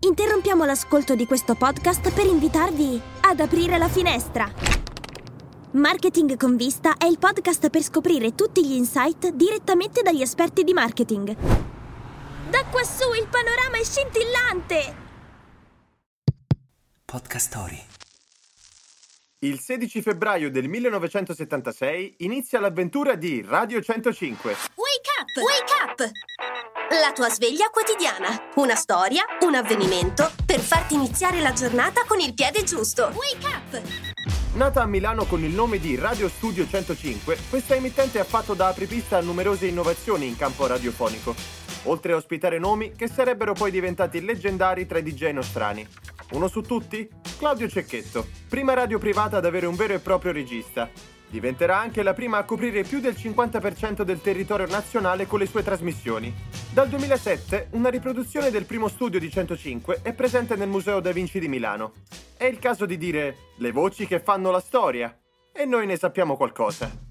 Interrompiamo l'ascolto di questo podcast per invitarvi ad aprire la finestra. Marketing con vista è il podcast per scoprire tutti gli insight direttamente dagli esperti di marketing. Da quassù il panorama è scintillante! Podcast Story. Il 16 febbraio del 1976 inizia l'avventura di Radio 105. Wake up! Wake up! La tua sveglia quotidiana. Una storia, un avvenimento per farti iniziare la giornata con il piede giusto. Wake up! Nata a Milano con il nome di Radio Studio 105, questa emittente ha fatto da apripista a numerose innovazioni in campo radiofonico, oltre a ospitare nomi che sarebbero poi diventati leggendari tra i DJ nostrani. Uno su tutti? Claudio Cecchetto, prima radio privata ad avere un vero e proprio regista. Diventerà anche la prima a coprire più del 50% del territorio nazionale con le sue trasmissioni. Dal 2007 una riproduzione del primo studio di 105 è presente nel Museo Da Vinci di Milano. È il caso di dire le voci che fanno la storia. E noi ne sappiamo qualcosa.